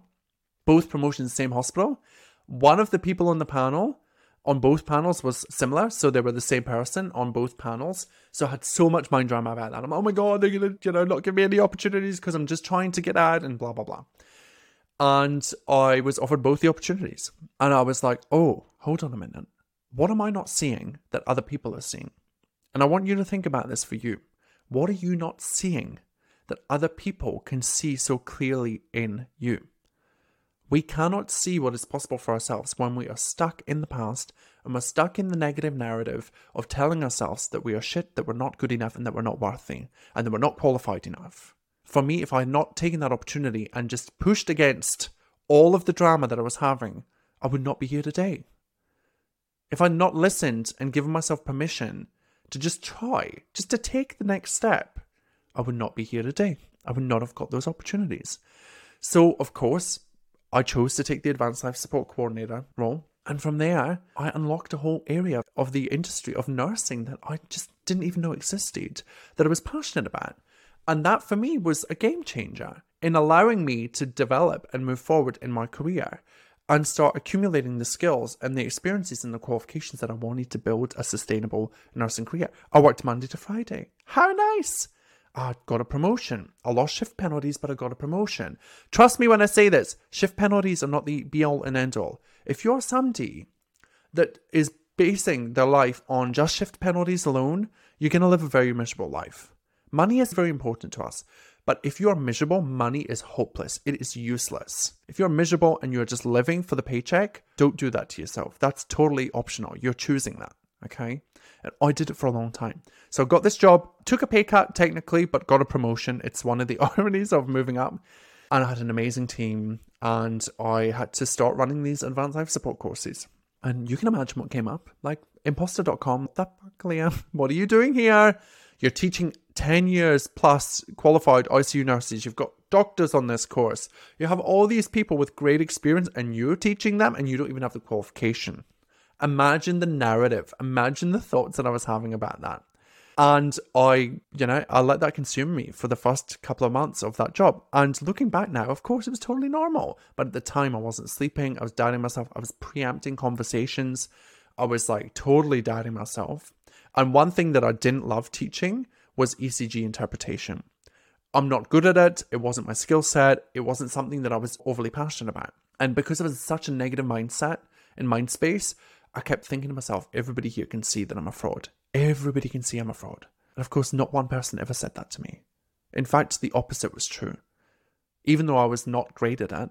Both promotions, same hospital. One of the people on the panel on both panels was similar, so they were the same person on both panels. So I had so much mind drama about that. I'm, oh my god, they're gonna, you know, not give me any opportunities because I'm just trying to get out and blah blah blah. And I was offered both the opportunities, and I was like, oh, hold on a minute, what am I not seeing that other people are seeing? And I want you to think about this for you. What are you not seeing that other people can see so clearly in you? We cannot see what is possible for ourselves when we are stuck in the past and we're stuck in the negative narrative of telling ourselves that we are shit, that we're not good enough, and that we're not worthy, and that we're not qualified enough. For me, if I had not taken that opportunity and just pushed against all of the drama that I was having, I would not be here today. If I'd not listened and given myself permission to just try, just to take the next step, I would not be here today. I would not have got those opportunities. So, of course, I chose to take the Advanced Life Support Coordinator role. And from there, I unlocked a whole area of the industry of nursing that I just didn't even know existed, that I was passionate about. And that for me was a game changer in allowing me to develop and move forward in my career and start accumulating the skills and the experiences and the qualifications that I wanted to build a sustainable nursing career. I worked Monday to Friday. How nice! I got a promotion. I lost shift penalties, but I got a promotion. Trust me when I say this shift penalties are not the be all and end all. If you're somebody that is basing their life on just shift penalties alone, you're going to live a very miserable life. Money is very important to us, but if you are miserable, money is hopeless. It is useless. If you're miserable and you're just living for the paycheck, don't do that to yourself. That's totally optional. You're choosing that. Okay. And I did it for a long time. So got this job, took a pay cut technically, but got a promotion. It's one of the ironies of moving up. And I had an amazing team, and I had to start running these advanced life support courses. And you can imagine what came up like imposter.com. What are you doing here? You're teaching 10 years plus qualified ICU nurses. You've got doctors on this course. You have all these people with great experience, and you're teaching them, and you don't even have the qualification. Imagine the narrative. Imagine the thoughts that I was having about that. And I, you know, I let that consume me for the first couple of months of that job. And looking back now, of course, it was totally normal. But at the time, I wasn't sleeping. I was doubting myself. I was preempting conversations. I was like totally doubting myself. And one thing that I didn't love teaching was ECG interpretation. I'm not good at it. It wasn't my skill set. It wasn't something that I was overly passionate about. And because I was such a negative mindset and mind space, I kept thinking to myself, everybody here can see that I'm a fraud. Everybody can see I'm a fraud. And of course, not one person ever said that to me. In fact, the opposite was true. Even though I was not great at it,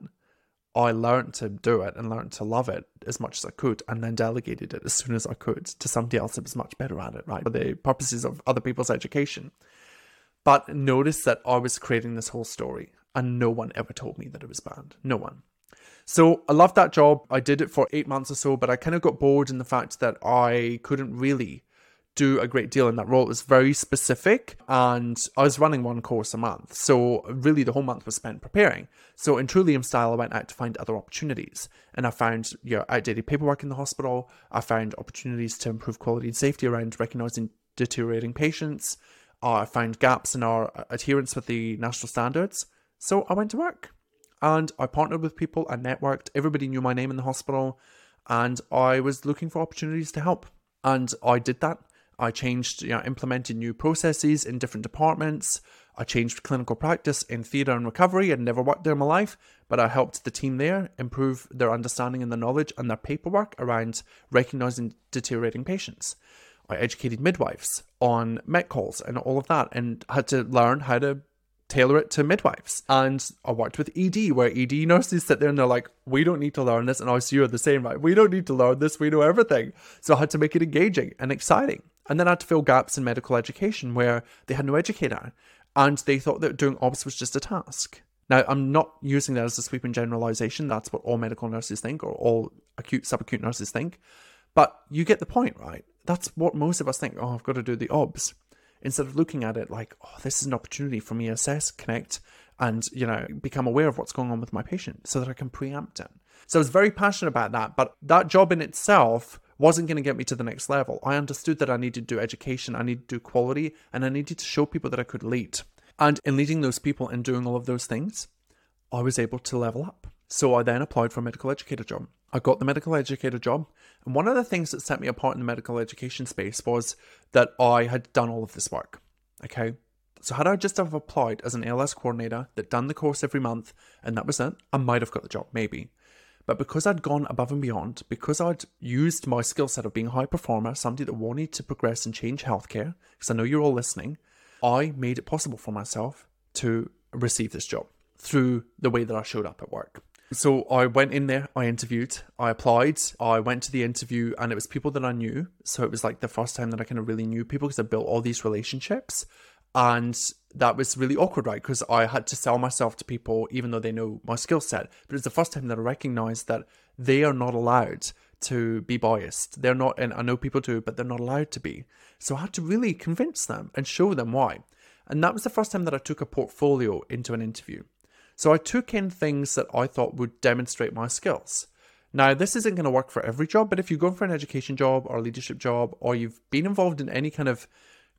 I learned to do it and learned to love it as much as I could and then delegated it as soon as I could to somebody else that was much better at it, right? For the purposes of other people's education. But notice that I was creating this whole story and no one ever told me that it was bad. No one. So I loved that job. I did it for eight months or so, but I kind of got bored in the fact that I couldn't really do a great deal in that role. It was very specific, and I was running one course a month. So really, the whole month was spent preparing. So in true Liam style, I went out to find other opportunities, and I found you know, outdated paperwork in the hospital. I found opportunities to improve quality and safety around recognizing deteriorating patients. I found gaps in our adherence with the national standards. So I went to work and I partnered with people and networked. Everybody knew my name in the hospital, and I was looking for opportunities to help. And I did that. I changed, you know, implemented new processes in different departments. I changed clinical practice in theatre and recovery. I'd never worked there in my life, but I helped the team there improve their understanding and their knowledge and their paperwork around recognizing deteriorating patients. I educated midwives on met calls and all of that, and had to learn how to tailor it to midwives. And I worked with ED, where ED nurses sit there and they're like, we don't need to learn this. And obviously, you're the same, right? We don't need to learn this. We know everything. So I had to make it engaging and exciting. And then I had to fill gaps in medical education where they had no educator and they thought that doing obs was just a task. Now, I'm not using that as a sweeping generalization. That's what all medical nurses think or all acute, subacute nurses think. But you get the point, right? That's what most of us think. Oh, I've got to do the obs. Instead of looking at it like, oh, this is an opportunity for me to assess, connect, and you know become aware of what's going on with my patient so that I can preempt it. So I was very passionate about that, but that job in itself wasn't going to get me to the next level. I understood that I needed to do education, I needed to do quality, and I needed to show people that I could lead. And in leading those people and doing all of those things, I was able to level up. So I then applied for a medical educator job. I got the medical educator job. And one of the things that set me apart in the medical education space was that I had done all of this work. Okay. So had I just have applied as an ALS coordinator that done the course every month and that was it, I might have got the job, maybe. But because I'd gone above and beyond, because I'd used my skill set of being a high performer, somebody that wanted to progress and change healthcare, because I know you're all listening, I made it possible for myself to receive this job through the way that I showed up at work. So I went in there, I interviewed, I applied, I went to the interview, and it was people that I knew. So it was like the first time that I kind of really knew people because I built all these relationships. And that was really awkward, right? Because I had to sell myself to people, even though they know my skill set. But it's the first time that I recognized that they are not allowed to be biased. They're not, and I know people do, but they're not allowed to be. So I had to really convince them and show them why. And that was the first time that I took a portfolio into an interview. So I took in things that I thought would demonstrate my skills. Now, this isn't going to work for every job, but if you're going for an education job or a leadership job, or you've been involved in any kind of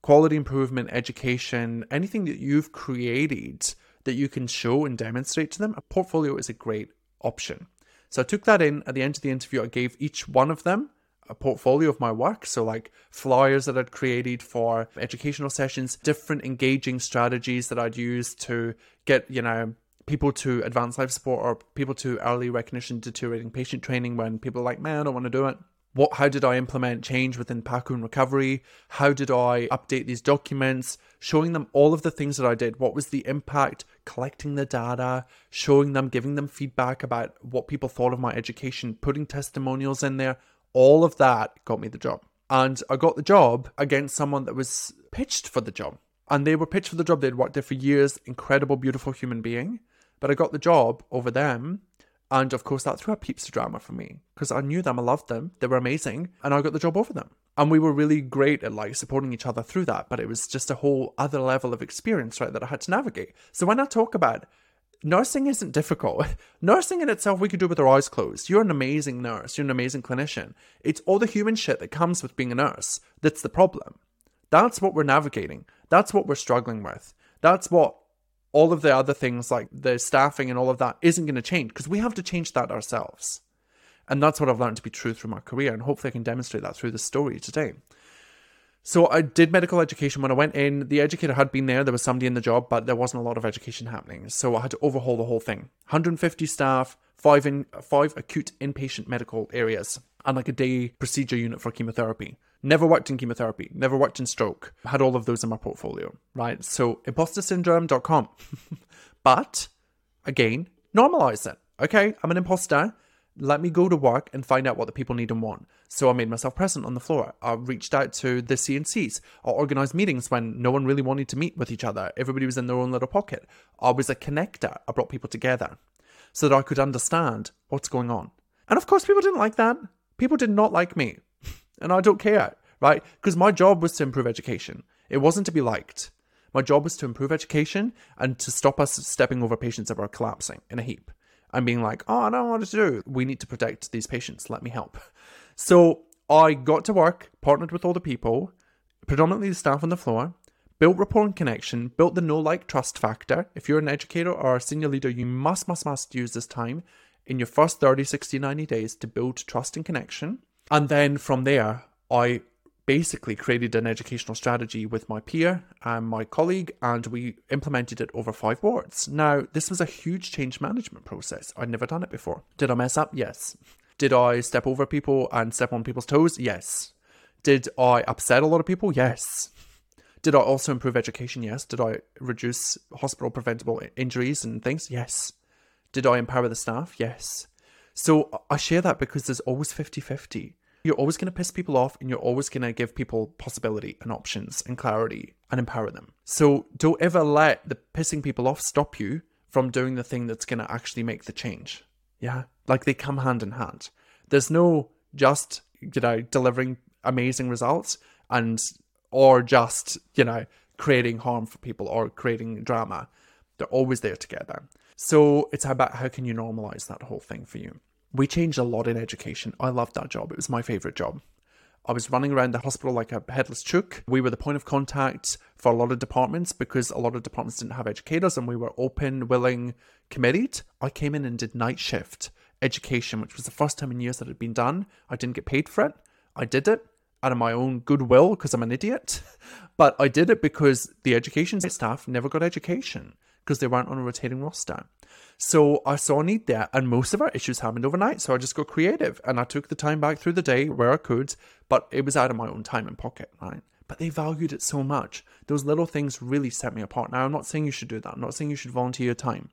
quality improvement, education, anything that you've created that you can show and demonstrate to them, a portfolio is a great option. So I took that in at the end of the interview. I gave each one of them a portfolio of my work. So, like flyers that I'd created for educational sessions, different engaging strategies that I'd used to get, you know, people to advanced life support or people to early recognition deteriorating patient training when people are like, man, I don't want to do it. What, how did I implement change within PACU and recovery? How did I update these documents? Showing them all of the things that I did. What was the impact? Collecting the data, showing them, giving them feedback about what people thought of my education, putting testimonials in there. All of that got me the job. And I got the job against someone that was pitched for the job. And they were pitched for the job. They'd worked there for years. Incredible, beautiful human being. But I got the job over them. And of course, that threw a peeps drama for me because I knew them, I loved them, they were amazing, and I got the job over them. And we were really great at like supporting each other through that, but it was just a whole other level of experience, right, that I had to navigate. So when I talk about nursing isn't difficult. nursing in itself, we could do with our eyes closed. You're an amazing nurse, you're an amazing clinician. It's all the human shit that comes with being a nurse that's the problem. That's what we're navigating. That's what we're struggling with. That's what all of the other things like the staffing and all of that isn't going to change because we have to change that ourselves. And that's what I've learned to be true through my career. And hopefully I can demonstrate that through the story today. So I did medical education. When I went in, the educator had been there. There was somebody in the job, but there wasn't a lot of education happening. So I had to overhaul the whole thing. 150 staff, five in five acute inpatient medical areas, and like a day procedure unit for chemotherapy. Never worked in chemotherapy, never worked in stroke. Had all of those in my portfolio, right? So impostersyndrome.com. but again, normalize it. Okay, I'm an imposter. Let me go to work and find out what the people need and want. So I made myself present on the floor. I reached out to the CNCs. I organized meetings when no one really wanted to meet with each other. Everybody was in their own little pocket. I was a connector. I brought people together so that I could understand what's going on. And of course, people didn't like that. People did not like me and I don't care, right? Because my job was to improve education. It wasn't to be liked. My job was to improve education and to stop us stepping over patients that were collapsing in a heap and being like, oh, I don't know what to do. We need to protect these patients. Let me help. So I got to work, partnered with all the people, predominantly the staff on the floor, built rapport and connection, built the know like trust factor. If you're an educator or a senior leader, you must, must, must use this time in your first 30, 60, 90 days to build trust and connection. And then from there, I basically created an educational strategy with my peer and my colleague, and we implemented it over five wards. Now, this was a huge change management process. I'd never done it before. Did I mess up? Yes. Did I step over people and step on people's toes? Yes. Did I upset a lot of people? Yes. Did I also improve education? Yes. Did I reduce hospital preventable injuries and things? Yes. Did I empower the staff? Yes. So I share that because there's always 50 50. You're always going to piss people off and you're always going to give people possibility and options and clarity and empower them. So don't ever let the pissing people off stop you from doing the thing that's going to actually make the change. Yeah. Like they come hand in hand. There's no just, you know, delivering amazing results and or just, you know, creating harm for people or creating drama. They're always there together. So it's about how can you normalize that whole thing for you. We changed a lot in education. I loved that job. It was my favorite job. I was running around the hospital like a headless chook. We were the point of contact for a lot of departments because a lot of departments didn't have educators and we were open, willing, committed. I came in and did night shift education, which was the first time in years that had been done. I didn't get paid for it. I did it out of my own goodwill because I'm an idiot. But I did it because the education staff never got education because they weren't on a rotating roster. So I saw a need there, and most of our issues happened overnight. So I just got creative and I took the time back through the day where I could, but it was out of my own time and pocket, right? But they valued it so much. Those little things really set me apart. Now, I'm not saying you should do that. I'm not saying you should volunteer your time,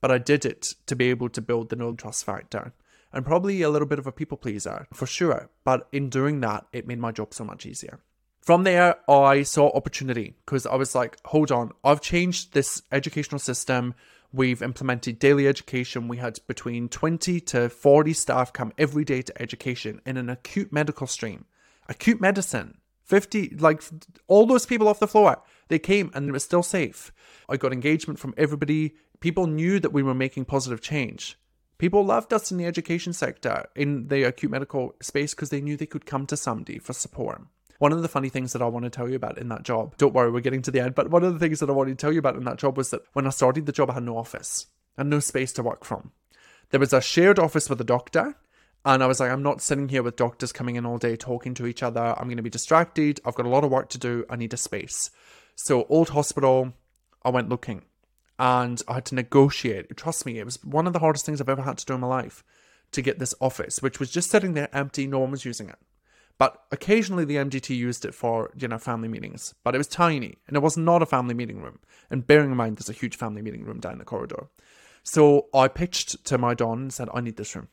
but I did it to be able to build the know trust factor and probably a little bit of a people pleaser for sure. But in doing that, it made my job so much easier. From there, I saw opportunity because I was like, hold on, I've changed this educational system. We've implemented daily education. We had between 20 to 40 staff come every day to education in an acute medical stream, acute medicine. 50, like all those people off the floor, they came and it was still safe. I got engagement from everybody. People knew that we were making positive change. People loved us in the education sector, in the acute medical space, because they knew they could come to somebody for support. One of the funny things that I want to tell you about in that job, don't worry, we're getting to the end, but one of the things that I wanted to tell you about in that job was that when I started the job, I had no office and no space to work from. There was a shared office with a doctor, and I was like, I'm not sitting here with doctors coming in all day talking to each other. I'm going to be distracted. I've got a lot of work to do. I need a space. So, old hospital, I went looking and I had to negotiate. Trust me, it was one of the hardest things I've ever had to do in my life to get this office, which was just sitting there empty. No one was using it. But occasionally the MDT used it for, you know, family meetings. But it was tiny and it was not a family meeting room. And bearing in mind, there's a huge family meeting room down the corridor. So I pitched to my DON and said, I need this room.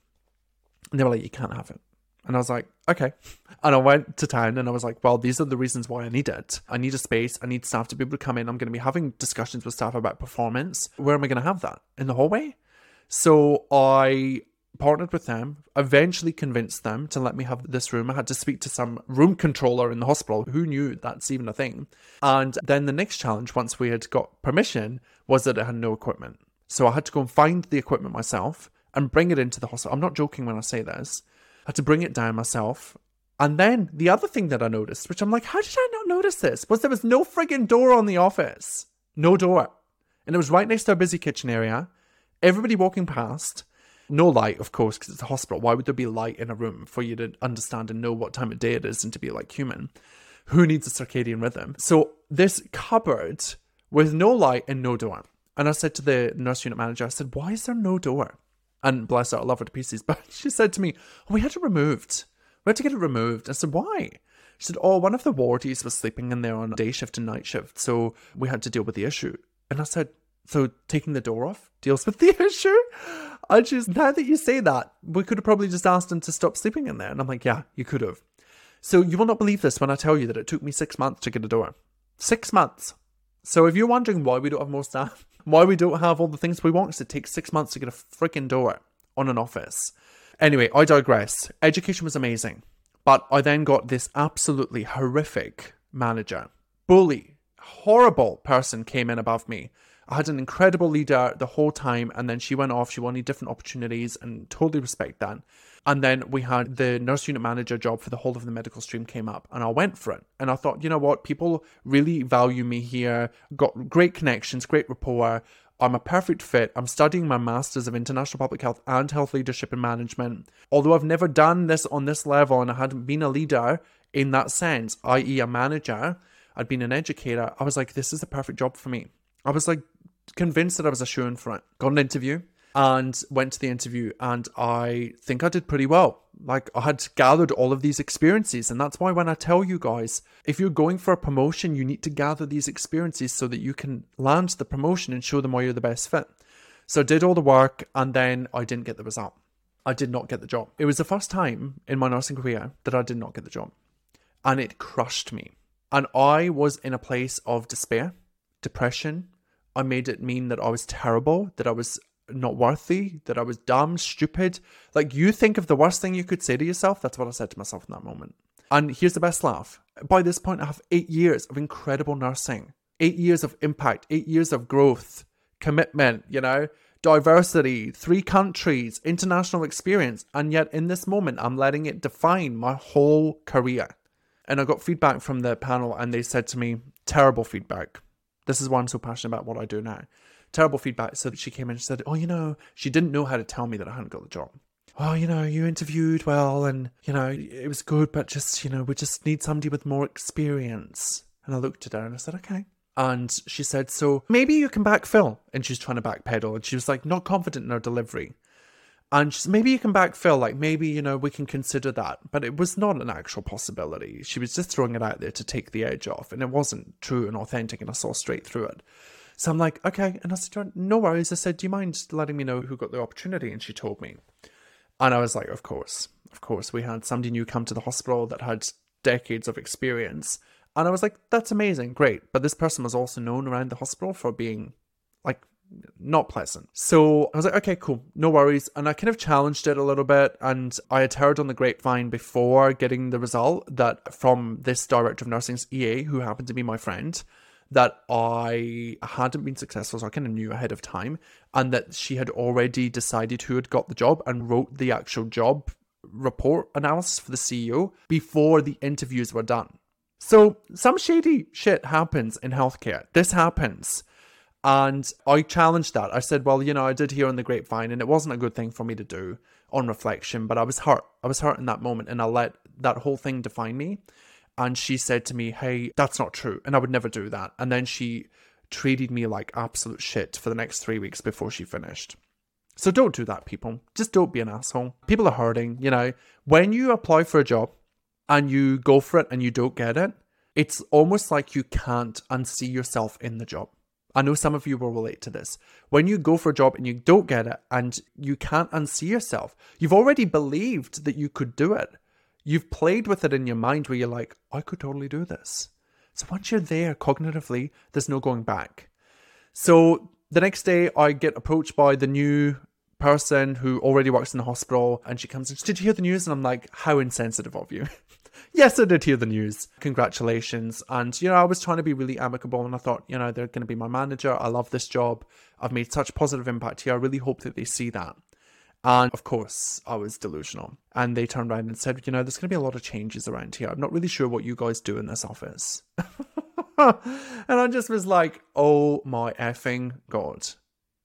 And they were like, you can't have it. And I was like, okay. And I went to town and I was like, well, these are the reasons why I need it. I need a space. I need staff to be able to come in. I'm going to be having discussions with staff about performance. Where am I going to have that? In the hallway? So I partnered with them, eventually convinced them to let me have this room. I had to speak to some room controller in the hospital who knew that's even a thing. And then the next challenge, once we had got permission, was that it had no equipment. So I had to go and find the equipment myself and bring it into the hospital. I'm not joking when I say this. I had to bring it down myself. And then the other thing that I noticed, which I'm like, how did I not notice this? Was there was no frigging door on the office. No door. And it was right next to a busy kitchen area. Everybody walking past no light, of course, because it's a hospital. Why would there be light in a room for you to understand and know what time of day it is and to be like human? Who needs a circadian rhythm? So this cupboard with no light and no door. And I said to the nurse unit manager, I said, why is there no door? And bless her, I love her to pieces. But she said to me, oh, we had it removed. We had to get it removed. I said, why? She said, oh, one of the wardies was sleeping in there on day shift and night shift. So we had to deal with the issue. And I said, so taking the door off deals with the issue? I just, now that you say that, we could have probably just asked him to stop sleeping in there. And I'm like, yeah, you could have. So you will not believe this when I tell you that it took me six months to get a door. Six months. So if you're wondering why we don't have more staff, why we don't have all the things we want, because it takes six months to get a freaking door on an office. Anyway, I digress. Education was amazing. But I then got this absolutely horrific manager, bully, horrible person came in above me I had an incredible leader the whole time, and then she went off. She wanted different opportunities, and totally respect that. And then we had the nurse unit manager job for the whole of the medical stream came up, and I went for it. And I thought, you know what, people really value me here. Got great connections, great rapport. I'm a perfect fit. I'm studying my Masters of International Public Health and Health Leadership and Management. Although I've never done this on this level and I hadn't been a leader in that sense, i.e., a manager, I'd been an educator, I was like, this is the perfect job for me. I was like, convinced that I was a shoe in front. Got an interview and went to the interview, and I think I did pretty well. Like, I had gathered all of these experiences, and that's why when I tell you guys, if you're going for a promotion, you need to gather these experiences so that you can land the promotion and show them why you're the best fit. So I did all the work, and then I didn't get the result. I did not get the job. It was the first time in my nursing career that I did not get the job, and it crushed me. And I was in a place of despair, depression, I made it mean that I was terrible, that I was not worthy, that I was dumb, stupid. Like you think of the worst thing you could say to yourself, that's what I said to myself in that moment. And here's the best laugh. By this point, I have eight years of incredible nursing, eight years of impact, eight years of growth, commitment, you know, diversity, three countries, international experience. And yet, in this moment, I'm letting it define my whole career. And I got feedback from the panel, and they said to me, terrible feedback. This is why I'm so passionate about what I do now. Terrible feedback. So she came in and said, Oh, you know, she didn't know how to tell me that I hadn't got the job. Oh, you know, you interviewed well and, you know, it was good, but just, you know, we just need somebody with more experience. And I looked at her and I said, Okay. And she said, So maybe you can backfill. And she's trying to backpedal. And she was like, not confident in her delivery. And she said, maybe you can backfill, like maybe, you know, we can consider that. But it was not an actual possibility. She was just throwing it out there to take the edge off. And it wasn't true and authentic. And I saw straight through it. So I'm like, okay. And I said, no worries. I said, do you mind letting me know who got the opportunity? And she told me. And I was like, of course, of course. We had somebody new come to the hospital that had decades of experience. And I was like, that's amazing, great. But this person was also known around the hospital for being like not pleasant. So I was like, okay, cool, no worries. And I kind of challenged it a little bit. And I had heard on the grapevine before getting the result that from this director of nursing's EA, who happened to be my friend, that I hadn't been successful. So I kind of knew ahead of time. And that she had already decided who had got the job and wrote the actual job report analysis for the CEO before the interviews were done. So some shady shit happens in healthcare. This happens. And I challenged that. I said, well, you know, I did hear on the grapevine, and it wasn't a good thing for me to do on reflection, but I was hurt. I was hurt in that moment, and I let that whole thing define me. And she said to me, hey, that's not true. And I would never do that. And then she treated me like absolute shit for the next three weeks before she finished. So don't do that, people. Just don't be an asshole. People are hurting, you know. When you apply for a job and you go for it and you don't get it, it's almost like you can't unsee yourself in the job. I know some of you will relate to this. When you go for a job and you don't get it and you can't unsee yourself, you've already believed that you could do it. You've played with it in your mind where you're like, I could totally do this. So once you're there cognitively, there's no going back. So the next day, I get approached by the new person who already works in the hospital and she comes and did you hear the news and i'm like how insensitive of you yes i did hear the news. Congratulations. And you know i was trying to be really amicable and i thought you know they're going to be my manager. I love this job. I've made such positive impact here. I really hope that they see that. And of course i was delusional. And they turned around and said you know there's going to be a lot of changes around here. I'm not really sure what you guys do in this office. And i just was like oh my effing god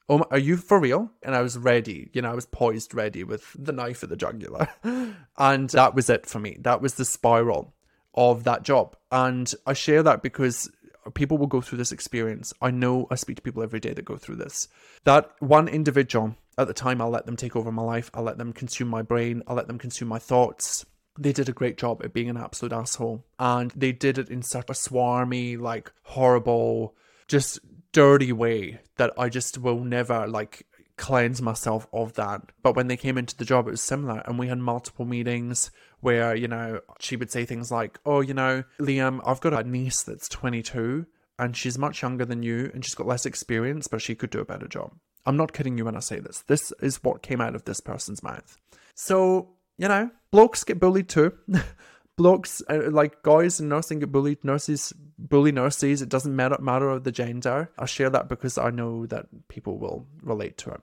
oh, are you for real? And I was ready, you know, I was poised ready with the knife at the jugular. and that was it for me. That was the spiral of that job. And I share that because people will go through this experience. I know I speak to people every day that go through this. That one individual, at the time, I'll let them take over my life. I'll let them consume my brain. I'll let them consume my thoughts. They did a great job at being an absolute asshole. And they did it in such a swarmy, like horrible, just dirty way that I just will never like cleanse myself of that. But when they came into the job, it was similar. And we had multiple meetings where, you know, she would say things like, Oh, you know, Liam, I've got a niece that's 22 and she's much younger than you and she's got less experience, but she could do a better job. I'm not kidding you when I say this. This is what came out of this person's mouth. So, you know, blokes get bullied too. blokes uh, like guys in nursing get bullied nurses bully nurses it doesn't matter matter of the gender i share that because i know that people will relate to it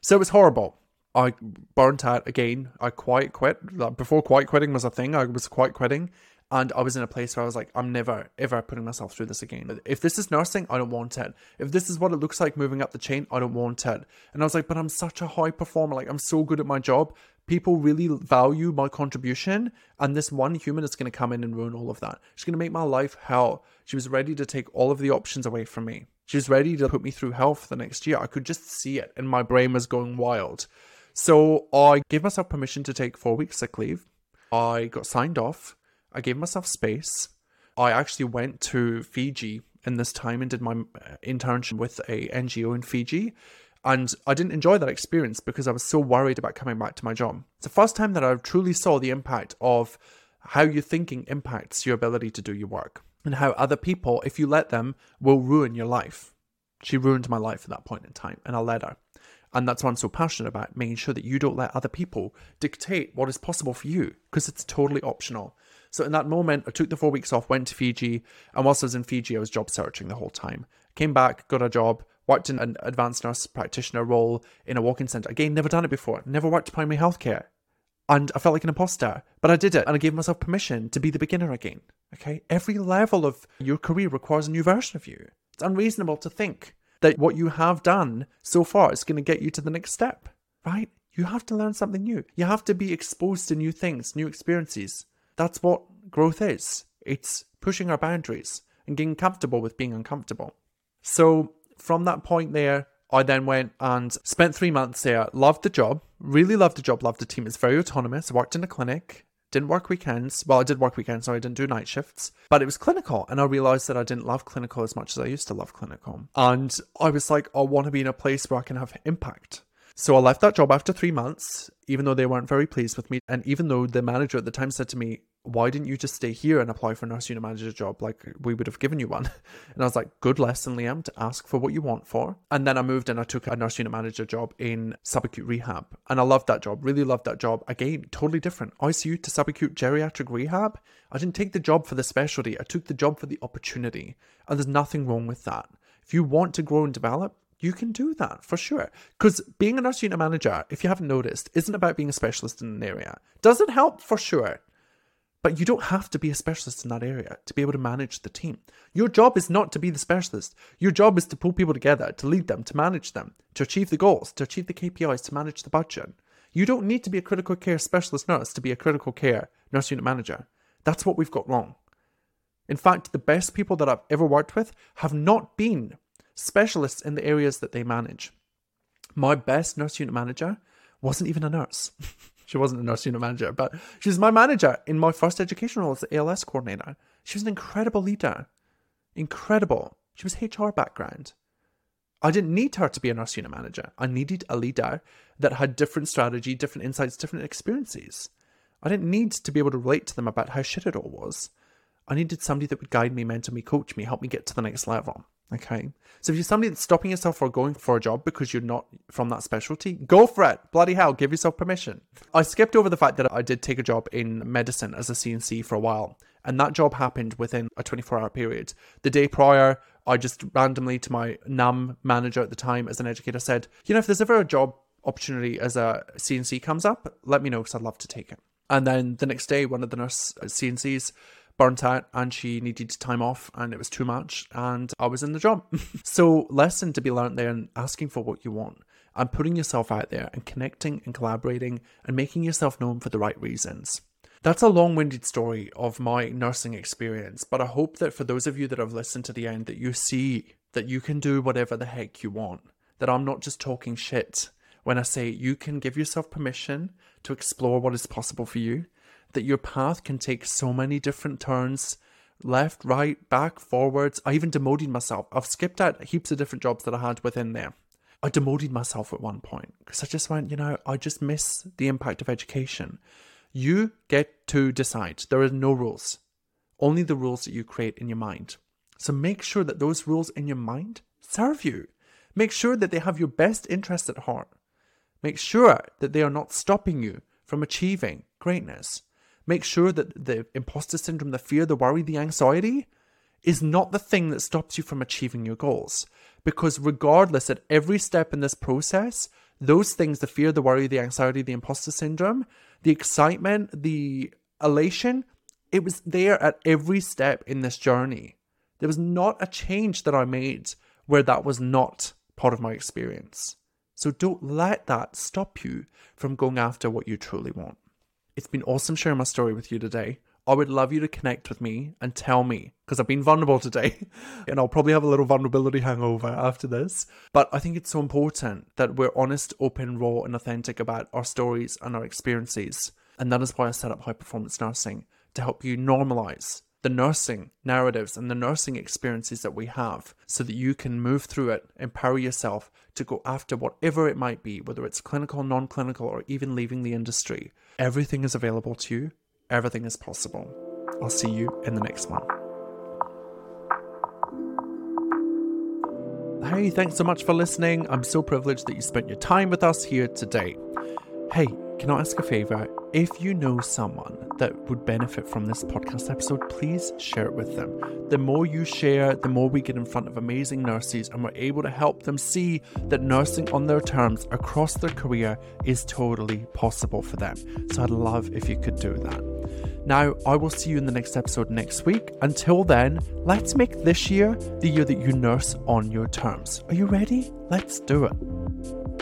so it was horrible i burnt out again i quite quit before quite quitting was a thing i was quite quitting and I was in a place where I was like, I'm never, ever putting myself through this again. If this is nursing, I don't want it. If this is what it looks like moving up the chain, I don't want it. And I was like, but I'm such a high performer. Like, I'm so good at my job. People really value my contribution. And this one human is going to come in and ruin all of that. She's going to make my life hell. She was ready to take all of the options away from me. She was ready to put me through hell for the next year. I could just see it, and my brain was going wild. So I gave myself permission to take four weeks sick leave. I got signed off I gave myself space. I actually went to Fiji in this time and did my uh, internship with a NGO in Fiji. And I didn't enjoy that experience because I was so worried about coming back to my job. It's the first time that I truly saw the impact of how your thinking impacts your ability to do your work and how other people, if you let them, will ruin your life. She ruined my life at that point in time, and I let her. And that's why I'm so passionate about making sure that you don't let other people dictate what is possible for you because it's totally optional. So in that moment, I took the four weeks off, went to Fiji, and whilst I was in Fiji, I was job searching the whole time. Came back, got a job, worked in an advanced nurse practitioner role in a walk-in centre. Again, never done it before, never worked primary healthcare. And I felt like an imposter, but I did it and I gave myself permission to be the beginner again. Okay? Every level of your career requires a new version of you. It's unreasonable to think that what you have done so far is going to get you to the next step, right? You have to learn something new. You have to be exposed to new things, new experiences. That's what growth is. It's pushing our boundaries and getting comfortable with being uncomfortable. So, from that point there, I then went and spent three months there. Loved the job, really loved the job, loved the team. It's very autonomous. Worked in a clinic, didn't work weekends. Well, I did work weekends, so I didn't do night shifts, but it was clinical. And I realized that I didn't love clinical as much as I used to love clinical. And I was like, I want to be in a place where I can have impact. So I left that job after three months, even though they weren't very pleased with me. And even though the manager at the time said to me, Why didn't you just stay here and apply for a nurse unit manager job? Like we would have given you one. And I was like, Good lesson, Liam, to ask for what you want for. And then I moved and I took a nurse unit manager job in subacute rehab. And I loved that job, really loved that job. Again, totally different. ICU to subacute geriatric rehab. I didn't take the job for the specialty, I took the job for the opportunity. And there's nothing wrong with that. If you want to grow and develop, you can do that for sure. Because being a nurse unit manager, if you haven't noticed, isn't about being a specialist in an area. Does it help for sure? But you don't have to be a specialist in that area to be able to manage the team. Your job is not to be the specialist. Your job is to pull people together, to lead them, to manage them, to achieve the goals, to achieve the KPIs, to manage the budget. You don't need to be a critical care specialist nurse to be a critical care nurse unit manager. That's what we've got wrong. In fact, the best people that I've ever worked with have not been specialists in the areas that they manage. My best nurse unit manager wasn't even a nurse. she wasn't a nurse unit manager, but she was my manager in my first education role as the ALS coordinator. She was an incredible leader. Incredible. She was HR background. I didn't need her to be a nurse unit manager. I needed a leader that had different strategy, different insights, different experiences. I didn't need to be able to relate to them about how shit it all was. I needed somebody that would guide me, mentor me, coach me, help me get to the next level. Okay. So if you're somebody that's stopping yourself from going for a job because you're not from that specialty, go for it. Bloody hell, give yourself permission. I skipped over the fact that I did take a job in medicine as a CNC for a while. And that job happened within a 24 hour period. The day prior, I just randomly to my NUM manager at the time as an educator said, you know, if there's ever a job opportunity as a CNC comes up, let me know because I'd love to take it. And then the next day, one of the nurse uh, CNCs burnt out and she needed time off and it was too much and I was in the job. so lesson to be learned there and asking for what you want and putting yourself out there and connecting and collaborating and making yourself known for the right reasons. That's a long-winded story of my nursing experience, but I hope that for those of you that have listened to the end that you see that you can do whatever the heck you want. That I'm not just talking shit when I say you can give yourself permission to explore what is possible for you that your path can take so many different turns left, right, back, forwards. I even demoted myself. I've skipped out heaps of different jobs that I had within there. I demoted myself at one point because I just went, you know, I just miss the impact of education. You get to decide. There are no rules, only the rules that you create in your mind. So make sure that those rules in your mind serve you. Make sure that they have your best interest at heart. Make sure that they are not stopping you from achieving greatness. Make sure that the imposter syndrome, the fear, the worry, the anxiety is not the thing that stops you from achieving your goals. Because regardless, at every step in this process, those things the fear, the worry, the anxiety, the imposter syndrome, the excitement, the elation it was there at every step in this journey. There was not a change that I made where that was not part of my experience. So don't let that stop you from going after what you truly want. It's been awesome sharing my story with you today. I would love you to connect with me and tell me because I've been vulnerable today and I'll probably have a little vulnerability hangover after this. But I think it's so important that we're honest, open, raw, and authentic about our stories and our experiences. And that is why I set up high performance nursing to help you normalize the nursing narratives and the nursing experiences that we have so that you can move through it, empower yourself to go after whatever it might be, whether it's clinical, non clinical, or even leaving the industry. Everything is available to you, everything is possible. I'll see you in the next one. Hey, thanks so much for listening. I'm so privileged that you spent your time with us here today. Hey, can I ask a favor? If you know someone that would benefit from this podcast episode, please share it with them. The more you share, the more we get in front of amazing nurses and we're able to help them see that nursing on their terms across their career is totally possible for them. So I'd love if you could do that. Now, I will see you in the next episode next week. Until then, let's make this year the year that you nurse on your terms. Are you ready? Let's do it.